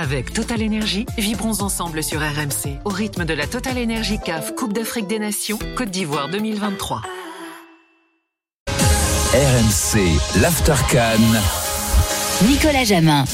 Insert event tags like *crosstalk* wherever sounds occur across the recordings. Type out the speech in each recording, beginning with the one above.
Avec Total Énergie, vibrons ensemble sur RMC au rythme de la Total Énergie CAF Coupe d'Afrique des Nations Côte d'Ivoire 2023. RMC, l'Aftercan. Nicolas Jamin.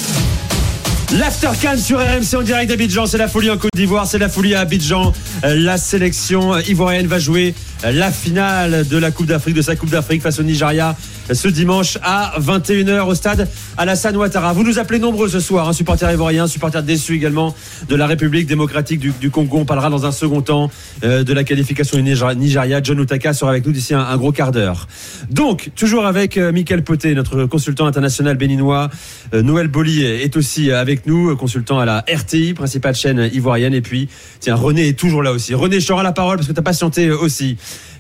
L'Aftercan sur RMC en direct d'Abidjan, c'est la folie en Côte d'Ivoire, c'est la folie à Abidjan. Euh, La sélection ivoirienne va jouer euh, la finale de la Coupe d'Afrique, de sa Coupe d'Afrique face au Nigeria ce dimanche à 21h au stade Alassane Ouattara. Vous nous appelez nombreux ce soir, un supporter ivoirien, supporter déçu également de la République démocratique du, Congo. On parlera dans un second temps euh, de la qualification du Niger- Nigeria. John Utaka sera avec nous d'ici un, gros quart d'heure. Donc, toujours avec euh, Michael Poté, notre consultant international béninois. Euh, Noël Bolly est aussi avec nous, consultant à la RTI, principale chaîne ivoirienne. Et puis, tiens, René est toujours là aussi. René, je t'aurai la parole parce que tu as patienté aussi.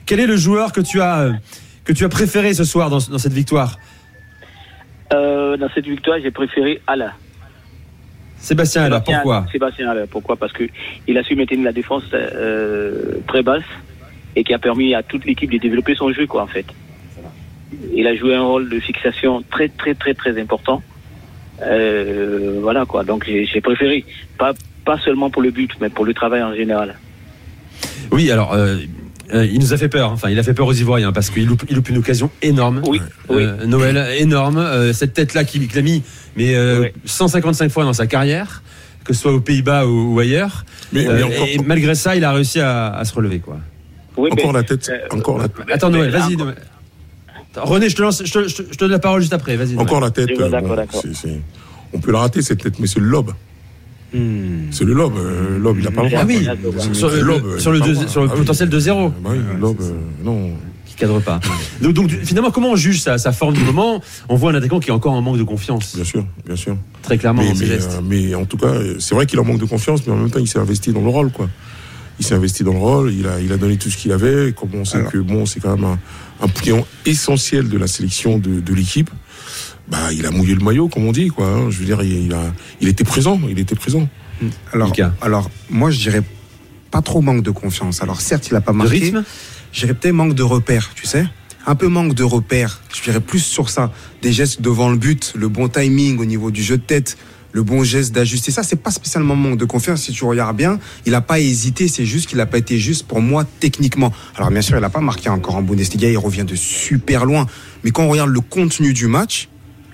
Quel est le joueur que tu as, que tu as préféré ce soir dans, dans cette victoire Euh, dans cette victoire, j'ai préféré Alain. Sébastien Sébastien- pourquoi Sébastien Alain. Pourquoi? Parce que il a su maintenir la défense euh, très basse et qui a permis à toute l'équipe de développer son jeu, quoi, en fait. Il a joué un rôle de fixation très, très, très, très important. Euh, voilà, quoi. Donc, j'ai j'ai préféré. Pas, pas seulement pour le but, mais pour le travail en général. Oui, alors. euh, euh, il nous a fait peur, enfin il a fait peur aux Ivoiriens parce qu'il loupe, il loupe une occasion énorme. Oui, oui. Euh, Noël, énorme. Euh, cette tête-là qu'il a mis mais, euh, Ouais. 155 fois dans sa carrière, que ce soit aux Pays-Bas ou, ou ailleurs. Mais, Euh, mais encore, et malgré ça, il a réussi à, à se relever. Quoi. Oui, encore mais, la tête, euh, encore la, Attends, mais- Noël, vas-y. Attends, René, je te, lance, je, te, je te- je te donne la parole juste après. Vas-y. encore la tête. Euh, on peut la rater cette tête, mais c'est le lobe. Hmm. C'est le lobe. euh, lobe, il a pas le droit. Ah oui, sur le, lobe, sur il le, deux- sur Ah oui. potentiel de zéro. Bah oui, le lobe, euh, non. qui cadre pas. Donc, donc, finalement, comment on juge sa, sa forme du moment? On voit un attaquant qui est encore en manque de confiance, Bien sûr, bien sûr. très clairement mais, dans ses mais, gestes. euh, mais en tout cas, c'est vrai qu'il en manque de confiance, mais en même temps, il s'est investi dans le rôle, quoi. Il s'est investi dans le rôle, il a, il a donné tout ce qu'il avait. Et comme on sait que bon, c'est quand même un, un pion essentiel de la sélection de, de l'équipe. Bah, il a mouillé le maillot, comme on dit, quoi. hein. Je veux dire, il, il a, il était présent, il était présent. Alors, Mika. alors, moi, je dirais pas trop manque de confiance. Alors, certes, il a pas de marqué. rythme Je dirais peut-être manque de repères, tu sais. Un peu manque de repères. Je dirais plus sur ça. Des gestes devant le but, le bon timing au niveau du jeu de tête, le bon geste d'ajuster. Ça, c'est pas spécialement manque de confiance. Si tu regardes bien, il a pas hésité. C'est juste qu'il a pas été juste pour moi techniquement. Alors, bien sûr, il a pas marqué encore en Bundesliga. Il revient de super loin. Mais quand on regarde le contenu du match,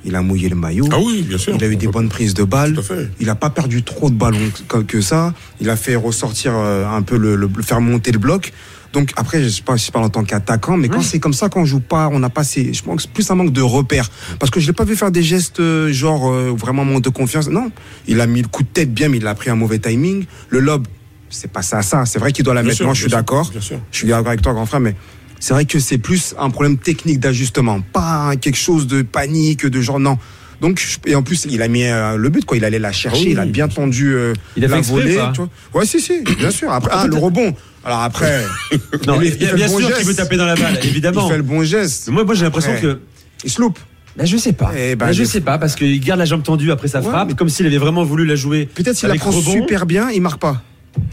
il a mouillé le maillot. Ah oui, bien sûr. Il a eu des bonnes prises de balles. Tout à fait. Il n'a pas perdu trop de ballons que, ça. Il a fait ressortir euh, un peu le, le- faire monter le bloc. Donc après, je sais pas si je parle en tant qu'attaquant, mais quand c'est comme ça, quand on joue pas, on n'a pas ces, je pense plus un manque de repères. Parce que je l'ai pas vu faire des gestes euh, genre euh, vraiment manque de confiance. Non, il a mis le coup de tête bien, mais il a pris un mauvais timing. Le lob, c'est pas ça, ça. C'est vrai qu'il doit la Bien mettre. sûr, Moi, je suis d'accord. Je suis d'accord avec toi, grand frère, mais c'est vrai que c'est plus un problème technique d'ajustement, pas quelque chose de panique, de genre non. Donc, et en plus, il a mis euh, le but, quoi. Il allait la chercher, Ah oui, il a bien tendu euh, Il a la volée. tu vois. Ouais, si, si, bien sûr. Après, ah, le rebond. Alors après, *laughs* Non, il, il- il fait bien le bon sûr geste. qu'il veut taper dans la balle, évidemment. Il fait le bon geste. Mais Moi, moi j'ai l'impression que. Il se loupe. Bah, je sais pas. Eh ben, Bah, je sais pas, parce qu'il garde la jambe tendue après sa Ouais, frappe, mais- comme s'il avait vraiment voulu la jouer. Peut-être s'il la prend rebond. super bien, il marque pas.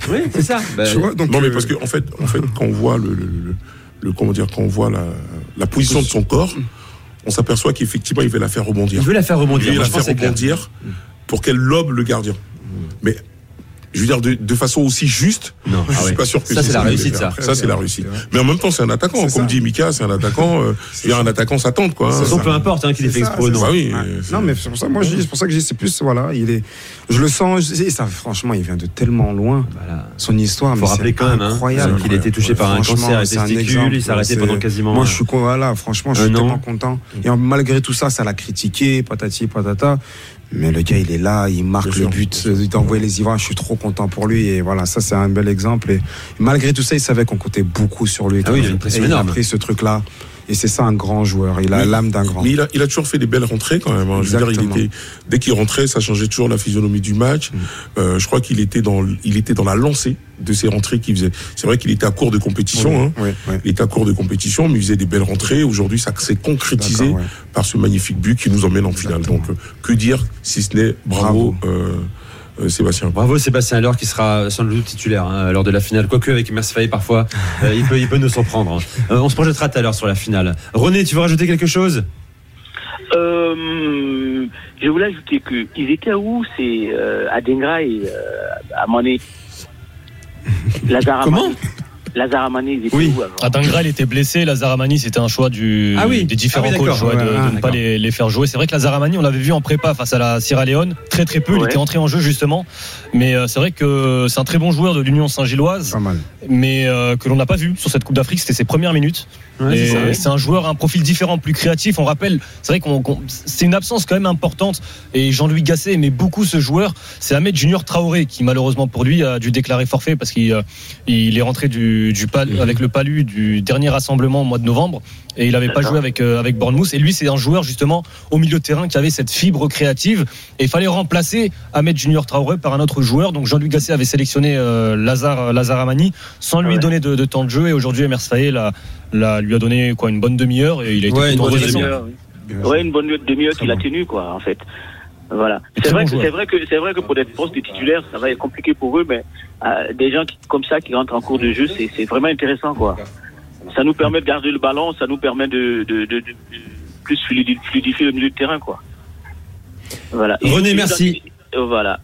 Oui, c'est ça. Bah, *laughs* Tu vois, donc, non, mais euh, parce que en fait, en fait, quand on voit le, le, le- le- comment dire, quand on voit la, la position de son corps, on s'appelle qu'effectivement, il veut la faire rebondir. il veut la faire Il rebondir. veut la faire pour qu'elle lobe le gardien. Mais je veux dire de, de façon aussi juste. Non, Je ah suis pas sûr que Ça, c'est la réussite, ça. Ça, c'est la réussite. Mais en même temps, c'est un attaquant. Comme ça. dit Mika, c'est un attaquant. euh, je veux dire, un attaquant, ça tente, quoi. De toute façon, Ça- peu importe hein, qu'il ait fait non. Bah oui. Ouais. euh, Non, mais c'est pour ça, moi, je dis, c'est pour ça que je dis, c'est plus, voilà, il est, je le sens, et ça, franchement, il vient de tellement loin. Voilà. Son histoire, Faut mais rappeler quand même hein, incroyable. qu'il a été touché par un cancer c'est un testicule, il s'est arrêté c'est- pendant quasiment. Moi, un- je suis voilà, franchement, je suis tellement content. Et malgré tout ça, ça l'a critiqué, patati patata. Mais le gars, il est là, il marque le but, il t'envoie les Ivoiriens. Je suis trop content pour lui. Et voilà, ça, c'est un bel exemple. Et malgré tout ça, il savait qu'on comptait beaucoup sur lui. Ah oui, il a une pression Et énorme. Il a pris ce truc-là. Et c'est ça un grand joueur. Il a l'âme d'un grand. Mais il a, il a toujours fait des belles rentrées quand même. hein. Je veux dire, il était, dès qu'il rentrait, ça changeait toujours la physionomie du match. Euh, je crois qu'il était dans, il était dans la lancée de ces rentrées qu'il faisait. C'est vrai qu'il était à court de compétition. hein. Oui, oui. Il était à court de compétition, mais il faisait des belles rentrées. Aujourd'hui, ça s'est concrétisé ouais. par ce magnifique but qui nous emmène en finale. Exactement. Donc, euh, que dire si ce n'est bravo, euh, euh, Sébastien. Bravo Sébastien Alleur qui sera sans doute titulaire hein, lors de la finale. Quoique avec Mersfaye parfois, *laughs* euh, il, peut, il peut nous surprendre. hein. Euh, on se projettera tout à l'heure sur la finale. René, tu veux rajouter quelque chose? Euh, je voulais ajouter que ils étaient où C'est euh, Adengra et euh, Amane. *laughs* Lazare Comment? Amane, ils étaient Oui. où il était blessé. Lazaramani, c'était un choix du, Ah oui. des différents Ah oui, coachs ouais, de, de ne pas les, les faire jouer. C'est vrai que Lazaramani, on l'avait vu en prépa face à la Sierra Leone, très très peu. Il était entré en jeu justement, mais euh, c'est vrai que c'est un très bon joueur de l'Union Saint-Gilloise, Pas mal. mais euh, que l'on n'a pas vu sur cette Coupe d'Afrique. C'était ses premières minutes. Ouais, c'est un joueur, un profil différent, plus créatif. On rappelle, c'est vrai qu'on, qu'on- c'est une absence quand même importante. Et Jean-Louis Gasset aimait beaucoup ce joueur. C'est Ahmed Junior Traoré qui, malheureusement pour lui, a dû déclarer forfait parce qu'il euh, il est rentré du, du pal- Mhm. avec le palu du dernier rassemblement au mois de novembre et il n'avait pas joué avec euh, avec Bournemouth. Et lui, c'est un joueur justement au milieu de terrain qui avait cette fibre créative. Et il fallait remplacer Ahmed Junior Traoré par un autre joueur. Donc Jean-Louis Gasset avait sélectionné euh, Lazare Lazare Amani sans lui Ouais. donner de, de temps de jeu. Et aujourd'hui, Emers Faé l'a- l'a- lui a donné quoi une bonne demi-heure et il a été Ouais, une bonne demi-heure. oui. Ouais, une bonne demi-heure Ça qu'il a tenu, quoi, en fait. Voilà. C'est vrai, bon que, vrai que c'est vrai que pour des postes de titulaires, ça va être compliqué pour eux, mais euh, des gens qui, comme ça qui rentrent en cours de jeu, c'est, c'est vraiment intéressant, quoi. Ça nous permet de garder le ballon, ça nous permet de, de, de, de- plus fluidifier le milieu de terrain, quoi. Voilà. René, merci. Voilà.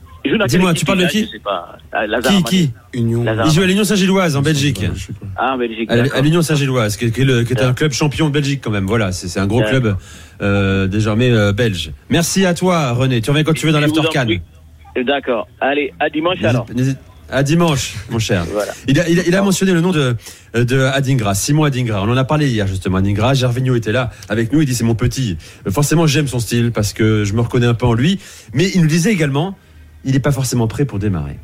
Dis-moi, tu parles de qui Je sais pas. Lazare Qui, qui Union. Lazare. Il joue à l'Union Saint-Gilloise en Belgique. Ah, en Belgique. À l'Union Saint-Gilloise, qui, est- un club champion de Belgique quand même. Voilà, c'est un gros club euh, désormais euh, belge. Merci à toi, René. Tu reviens quand tu veux dans l'After en Can. prie. D'accord. Allez, à dimanche alors. À dimanche, mon cher. Voilà. Il a, il a- il a mentionné le nom de, de Adingra, Simon Adingra. On en a parlé hier justement. Adingra, Gervinho était là avec nous. Il dit c'est mon petit. Forcément, j'aime son style parce que je me reconnais un peu en lui. Mais il nous disait également, il n'est pas forcément prêt pour démarrer.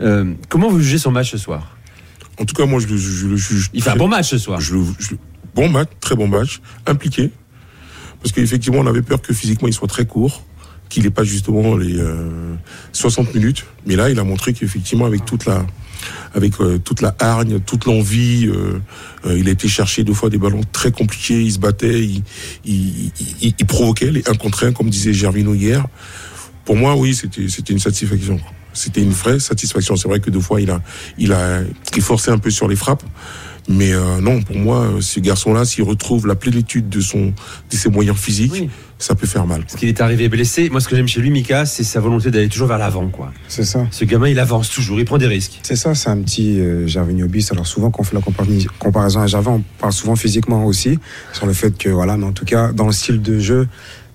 Euh, comment vous jugez son match ce soir? En tout cas, moi, je le, je le juge. Il fait un bon match ce soir. Je bon match, très bon match, impliqué. Parce qu'effectivement, on avait peur que physiquement, il soit très court, qu'il n'ait pas justement les euh, 60 minutes. Mais là, il a montré qu'effectivement, avec toute la, avec euh, toute la hargne, toute l'envie, euh, euh, il a été chercher deux fois des ballons très compliqués. Il se battait, il, il, il- il provoquait les un contre un, comme disait Gervino hier. Pour moi, oui, c'était une satisfaction. C'était une vraie satisfaction. C'est vrai que deux fois, il a, il a, il forçait un peu sur les frappes. Mais euh, non, pour moi, euh, ce garçon-là, s'il retrouve la plénitude de son, de ses moyens physiques, Oui. ça peut faire mal. Parce qu'il est arrivé blessé. Moi, ce que j'aime chez lui, Mika, c'est sa volonté d'aller toujours vers l'avant. quoi. C'est ça. Ce gamin, il avance toujours, il prend des risques. C'est ça, c'est un petit euh, Gervinho bis. Alors souvent quand on fait la compara- comparaison à Gervin, on parle souvent physiquement aussi sur le fait que voilà, mais en tout cas dans le style de jeu,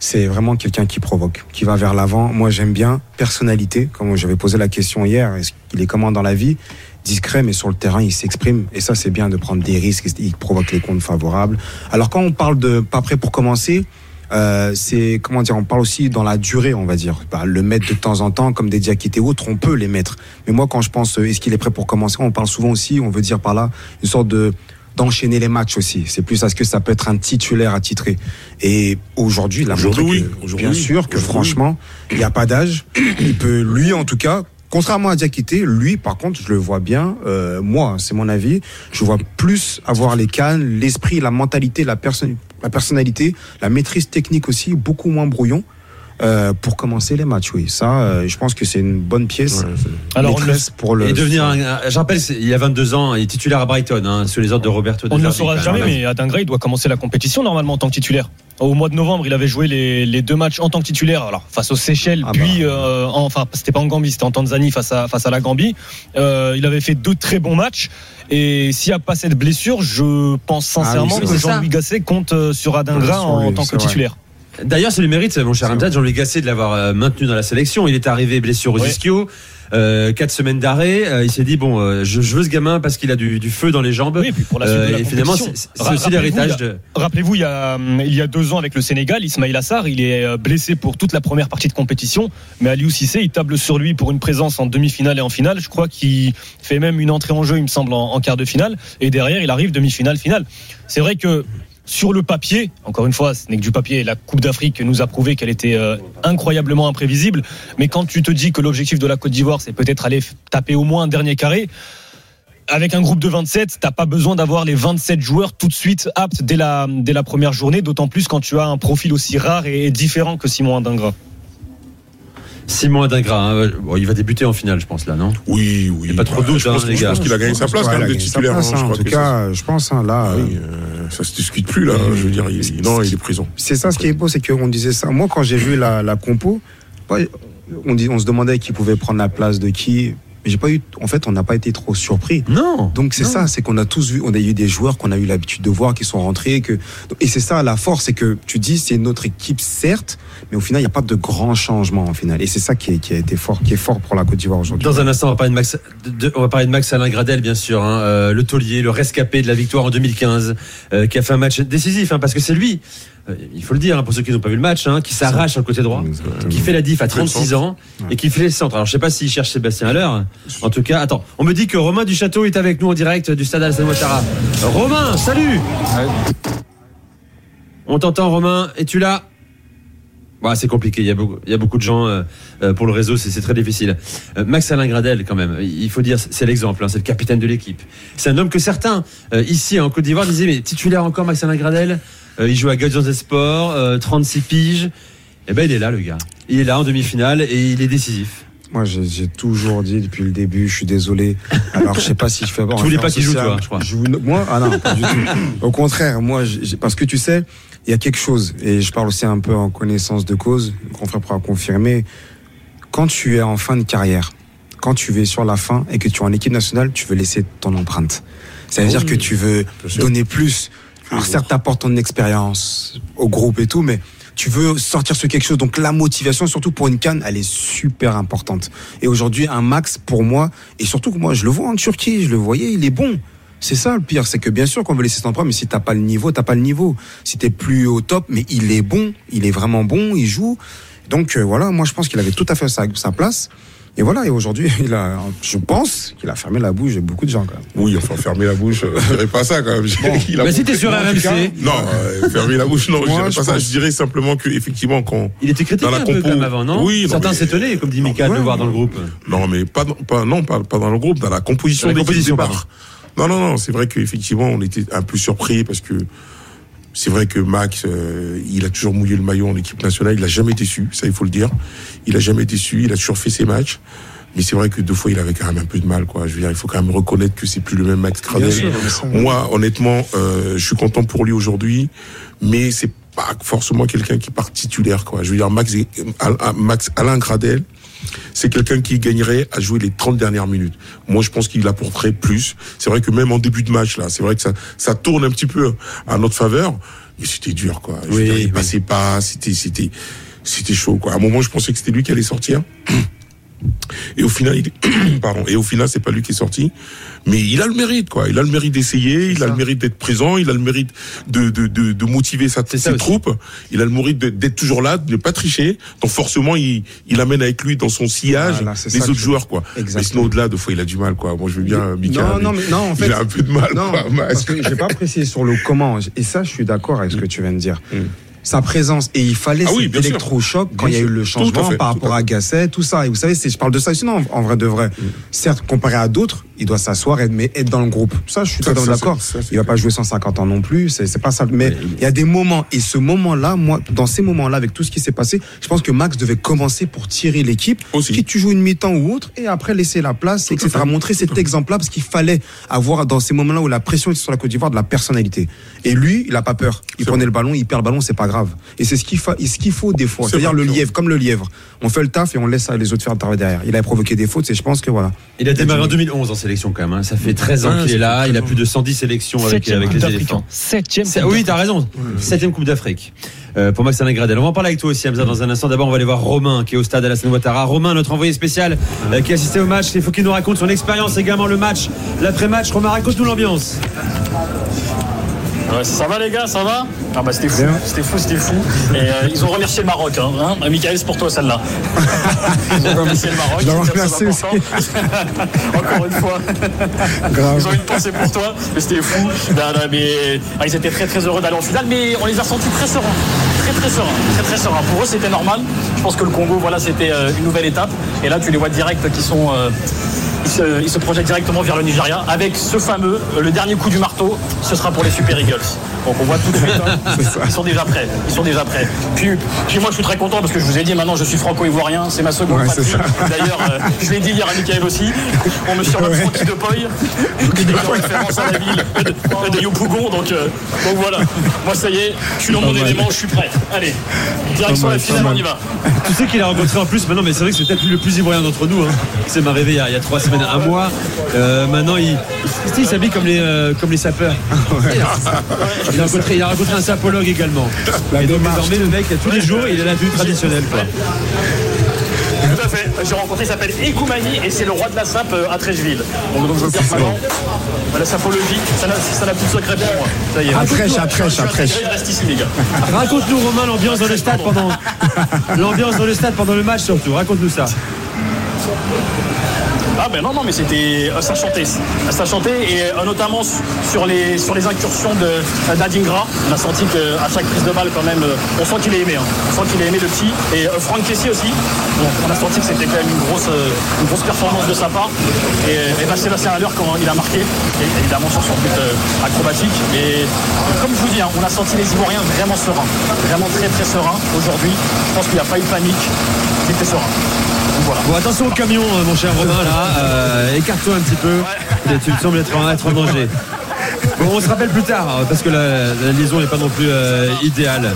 c'est vraiment quelqu'un qui provoque, qui va vers l'avant. Moi j'aime bien personnalité, comme j'avais posé la question hier, est-ce qu'il est comment dans la vie? Discret, mais sur le terrain, il s'exprime. Et ça, c'est bien de prendre des risques. Il provoque les comptes favorables. Alors, quand on parle de pas prêt pour commencer, euh, c'est comment dire, on parle aussi dans la durée, on va dire. Bah, le mettre de temps en temps, comme des Diakité et autres, on peut les mettre. Mais moi, quand je pense, euh, est-ce qu'il est prêt pour commencer, on parle souvent aussi, on veut dire par là, une sorte de d'enchaîner les matchs aussi. C'est plus à ce que ça peut être un titulaire attitré. Et aujourd'hui, il a montré Aujourd'hui, que, oui. Aujourd'hui, bien sûr, que franchement, il n'y a pas d'âge. Il peut, lui en tout cas, contrairement à Diakité, lui, par contre, je le vois bien. euh, moi, c'est mon avis. Je vois plus avoir les cannes, l'esprit, la mentalité, la la personnalité, la maîtrise technique aussi, beaucoup moins brouillon. Euh, pour commencer les matchs, oui. Ça, euh, je pense que c'est une bonne pièce. Ouais, Alors on le, pour le. Et devenir c'est- il a 22 ans, il est titulaire à Brighton, hein, sous les ordres de Roberto. on ne le saura jamais, mais Adingra, il doit commencer la compétition normalement en tant que titulaire. Au mois de novembre, il avait joué les, les deux matchs en tant que titulaire. Alors face aux Seychelles, Ah puis bah. euh, en- enfin c'était pas en Gambie, c'était en Tanzanie face à face à la Gambie. Euh, il avait fait deux très bons matchs. Et s'il n'y a pas cette blessure, je pense sincèrement Ah oui, que. Jean-Louis Gasset compte sur Adingra sur en, lui, tant que vrai. D'ailleurs, c'est le mérite, mon cher Hamzat, Jean-Louis Gasset, de l'avoir euh, maintenu dans la sélection. Il est arrivé blessure aux Ouais. ischio, euh, quatre semaines d'arrêt. Euh, il s'est dit bon, euh, je, je veux ce gamin parce qu'il a du, du feu dans les jambes. Oui, et puis pour la suite de la et finalement, c'est aussi rappelez-vous, l'héritage de. Rappelez-vous, il y, a, hum, il y a deux ans avec le Sénégal, Ismail Assar, il est blessé pour toute la première partie de compétition, mais Aliou Cissé, il table sur lui pour une présence en demi-finale et en finale. Je crois qu'il fait même une entrée en jeu, il me semble, en, en quart de finale, et derrière, il arrive demi-finale, finale. C'est vrai que sur le papier, encore une fois, ce n'est que du papier, la Coupe d'Afrique nous a prouvé qu'elle était euh, incroyablement imprévisible, mais quand tu te dis que l'objectif de la Côte d'Ivoire, c'est peut-être aller taper au moins un dernier carré, avec un groupe de 27, t'as pas besoin d'avoir les 27 joueurs tout de suite aptes dès la, dès la première journée, d'autant plus quand tu as un profil aussi rare et différent que Simon Adingra. Simon Adingra, hein, bon, il va débuter en finale, je pense, là, non? Oui, oui. Il y a pas trop Bah, doute, je pense, hein, les je gars. pense qu'il a gagné sa place quand même de gagné sa titulaire. place, hein, je en crois tout cas, je pense, hein, là. euh, oui, euh, ça se discute plus là. Je veux dire, il- non, il est présent. C'est ça ce qui est beau, c'est qu'on disait ça. Moi, quand j'ai vu la, la compo, ouais, on, dit, on se demandait qui pouvait prendre la place de qui. Mais J'ai pas eu, en fait, on n'a pas été trop surpris. Non. Donc c'est ça, c'est qu'on a tous vu, on a eu des joueurs qu'on a eu l'habitude de voir qui sont rentrés, que et c'est ça la force, c'est que tu dis c'est notre équipe certes, mais au final il n'y a pas de grands changements en final. Et c'est ça qui, est- qui a été fort, qui est fort pour la Côte d'Ivoire aujourd'hui. Dans un instant, on va parler de Max, de- on va parler de Max Alain Gradel, bien sûr, hein, euh, le taulier, le rescapé de la victoire en 2015, euh, qui a fait un match décisif, hein, parce que c'est lui, il faut le dire, hein, pour ceux qui n'ont pas vu le match, hein, qui s'arrache sur le côté droit, qui fait la diff à 36 ans et qui fait les centres. Alors je sais pas s'il cherche Sébastien à l'heure. En tout cas, attends, on me dit que Romain Duchâteau est avec nous en direct du stade Alassane Ouattara. Romain, salut On t'entend Romain, es-tu là? Ouais, c'est compliqué, il y, a beaucoup, il y a beaucoup de gens euh, euh, pour le réseau, c'est c'est très difficile. Euh, Max Alain Gradel, quand même, il faut dire, c'est l'exemple, hein, c'est le capitaine de l'équipe. C'est un homme que certains, euh, ici en Côte d'Ivoire, disaient, mais titulaire encore Max Alain Gradel, Euh, il joue à Guardians des Sports, euh, 36 piges. Eh ben, il est là, le gars. Il est là en demi-finale et il est décisif. Moi j'ai j'ai toujours dit depuis le début, je suis désolé. Alors je sais pas si je fais. Tu voulais pas *laughs* qu'il joue, toi, je crois. moi, ah non, pas du tout. Au contraire, moi, j'ai- parce que tu sais, il y a quelque chose, et je parle aussi un peu en connaissance de cause, grand frère pourra confirmer, quand tu es en fin de carrière, quand tu es sur la fin et que tu es en équipe nationale, tu veux laisser ton empreinte. Ça veut dire que tu veux donner plus. Alors certes, t'apportes ton expérience au groupe et tout, mais tu veux sortir sur quelque chose. Donc la motivation, surtout pour une canne, elle est super importante. Et aujourd'hui, un max pour moi, et surtout que moi, je le vois en Turquie, je le voyais, il est bon. C'est ça le pire, c'est que bien sûr qu'on veut laisser son empreinte, mais si t'as pas le niveau, t'as pas le niveau. Si t'es plus au top, mais il est bon, il est vraiment bon, il joue. Donc euh, voilà, moi je pense qu'il avait tout à fait sa, sa place. Et voilà, et aujourd'hui, *laughs* il a, je pense qu'il a fermé la bouche de beaucoup de gens quand même. Oui, enfin, fermer la bouche, euh, je dirais pas ça quand même. *laughs* Il a Mais si t'es sur tout cas, RMC. Non, euh, fermer la bouche, non, je Moi, dirais je pas ça. Je dirais simplement que, effectivement, quand. Il était critiqué Dans la un peu compo. quand même avant, non Oui, non, Certains mais- s'étonnaient, comme dit Mika, de le voir dans le groupe. Non, mais pas, dans- pas, non, pas, pas dans le groupe, dans la composition Dans la de l'équipe de composition, départ. Non, non, non, c'est vrai qu'effectivement, on était un peu surpris parce que c'est vrai que Max, euh, il a toujours mouillé le maillot en équipe nationale, il a jamais été su, ça il faut le dire. Il a jamais été su, il a toujours fait ses matchs. Mais c'est vrai que deux fois, il avait quand même un peu de mal, quoi. Je veux dire, il faut quand même reconnaître que c'est plus le même Max ça, Moi, honnêtement, euh, je suis content pour lui aujourd'hui, mais c'est pas forcément quelqu'un qui part titulaire, quoi. Je veux dire, Max, Max Alain Gradel, c'est quelqu'un qui gagnerait à jouer les 30 dernières minutes. Moi, je pense qu'il apporterait plus. C'est vrai que même en début de match, là, c'est vrai que ça, ça tourne un petit peu à notre faveur, mais c'était dur, quoi. Je Oui, dire, il oui. passait pas, c'était, c'était, c'était chaud, quoi. À un moment, je pensais que c'était lui qui allait sortir. Et au final, il... *clears throat* pardon. Et au final, c'est pas lui qui est sorti, mais il a le mérite, quoi. Il a le mérite d'essayer, il a le mérite d'être présent, il a le mérite de de de, de motiver sa, ses troupes. Il a le mérite d'être toujours là, de ne pas tricher. Donc forcément, il il amène avec lui dans son sillage Voilà, les autres je- joueurs, quoi. Mais Exactement. sinon, au-delà, de fois, il a du mal, quoi. Moi, je veux bien, non, non, mais non, en fait, il a un peu de mal, Non, quoi. Parce que j'ai pas précisé sur le comment. Et ça, je suis d'accord avec ce que tu viens de dire. Mm. Sa présence et il fallait Ah oui, cet électrochoc quand il y a eu le changement fait, par rapport à à Gasset, tout ça. Et vous savez, je parle de ça sinon en vrai de vrai. Mm. Certes, comparé à d'autres, il doit s'asseoir et mais être dans le groupe. Ça, je suis totalement d'accord. Il va pas jouer 150 ans non plus. C'est pas ça. Mais il y a des moments et ce moment-là, moi, dans ces moments-là, avec tout ce qui s'est passé, je pense que Max devait commencer pour tirer l'équipe. Aussi. Qui tu joues une mi-temps ou autre et après laisser la place, Tout à etc. Montrer cet exemple-là parce qu'il fallait avoir dans ces moments-là où la pression était sur la Côte d'Ivoire de la personnalité. Et lui, il a pas peur. Il prenait le ballon, il perd le ballon, c'est pas grave. Et c'est ce qu'il fa- ce qu'il faut des fois. C'est C'est-à-dire le lièvre, comme le lièvre. On fait le taf et on laisse les autres faire le travail derrière. Il avait provoqué des fautes, et je pense que voilà. Il a démarré en 2011 en sélection quand même. hein. Ça fait 13 ans qu'il est là. Il a 13 plus de 110 sélections avec, Septième avec Coupe les éléphants. Septième. Coupe Oui, d'Afrique. t'as raison. Septième Coupe d'Afrique. Euh, pour Max Alain Gradel. On va en parler avec toi aussi, Hamza, dans un instant. D'abord, on va aller voir Romain, qui est au stade Alassane Ouattara. Romain, notre envoyé spécial, euh, qui a assisté au match. Il faut qu'il nous raconte son expérience également, le match, l'après-match. Romain, raconte-nous l'ambiance. Ouais, ça va les gars, ça va Ah bah c'était fou, c'était fou, c'était fou. Et euh, ils ont remercié le Maroc, hein, hein. Michael, c'est pour toi celle-là. *laughs* Ils ont remercié le Maroc, Je aussi. *laughs* Encore une fois. Grave. Ils ont une pensée pour toi, mais c'était fou. Non, non, mais, ah, ils étaient très très heureux d'aller en finale, mais on les a sentis très sereins. Très très sereins, très très sereins. Pour eux c'était normal. Je pense que le Congo, voilà, c'était euh, une nouvelle étape. Et là tu les vois direct qui sont. euh, il se, il se projette directement vers le Nigeria avec ce fameux, le dernier coup du marteau, ce sera pour les Super Eagles. Donc on voit tout de suite, hein, *laughs* ils sont déjà prêts. Ils sont déjà prêts. Puis, puis moi je suis très content parce que je vous ai dit maintenant je suis franco-ivoirien, c'est ma seconde Ouais. D'ailleurs, euh, je l'ai dit hier à Michael aussi, on me surnomme Francky de Poy, qui est en référence à la ville de, de Yopougon. Donc, euh, donc voilà, moi ça y est, je suis dans mon élément, je suis prêt. Allez, direction la finale, on y va. Tu sais qu'il a rencontré en plus maintenant, mais c'est vrai que c'est peut-être le plus ivoirien d'entre nous. Hein. C'est m'arrivé il y a trois semaines, *laughs* un mois. Euh, maintenant, il, il s'habille comme les, euh, comme les sapeurs. Il a, rencontré, il a rencontré un sapologue également. Et donc désormais, le mec, tous les jours, il est la tenue traditionnelle. Quoi. Tout à fait. J'ai rencontré, il s'appelle Ekoumani et c'est le roi de la sape euh, à Trècheville. Donc, donc je maintenant. La sapologie, ça n'a ça n'a plus de secret pour moi. Ça y est. À Trèche, à Trèche, à Trèche. intégré, je reste ici, les gars. Raconte-nous, Romain, l'ambiance dans le stade pendant l'ambiance dans le stade pendant le match surtout. Raconte-nous ça. Ah ben non, non, mais c'était euh, ça chantait, ça chantait et euh, notamment sur les sur les incursions de euh, d'Adingra, on a senti qu'à chaque prise de balle quand même, on sent qu'il est aimé, hein. on sent qu'il est aimé le petit et Franck Kessier aussi. Bon, on a senti que c'était quand même une grosse une grosse performance de sa part et, et ben, Sébastien Haller quand il a marqué, et évidemment sur son but acrobatique. Mais comme je vous dis, hein, on a senti les Ivoiriens vraiment sereins, vraiment très très sereins aujourd'hui. Je pense qu'il n'y a pas eu de panique, c'était serein. Voilà. Bon, attention au camion, euh, mon cher Romain, là. Euh, Écarte-toi un petit peu. Tu me sembles être, en- être en danger. Bon, on se rappelle plus tard, euh, parce que la, la liaison n'est pas non plus euh, idéale.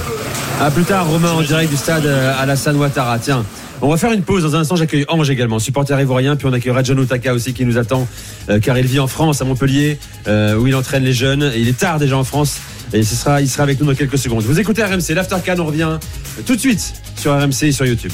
À plus tard, Romain, en direct du stade euh, Alassane Ouattara. Tiens, on va faire une pause. Dans un instant, j'accueille Ange également, supporter ivoirien. Puis on accueillera John Otaka aussi qui nous attend, euh, car il vit en France, à Montpellier, euh, où il entraîne les jeunes. Et il est tard déjà en France. Et ce sera, il sera avec nous dans quelques secondes. Vous écoutez RMC, l'Aftercan, on revient tout de suite sur RMC et sur YouTube.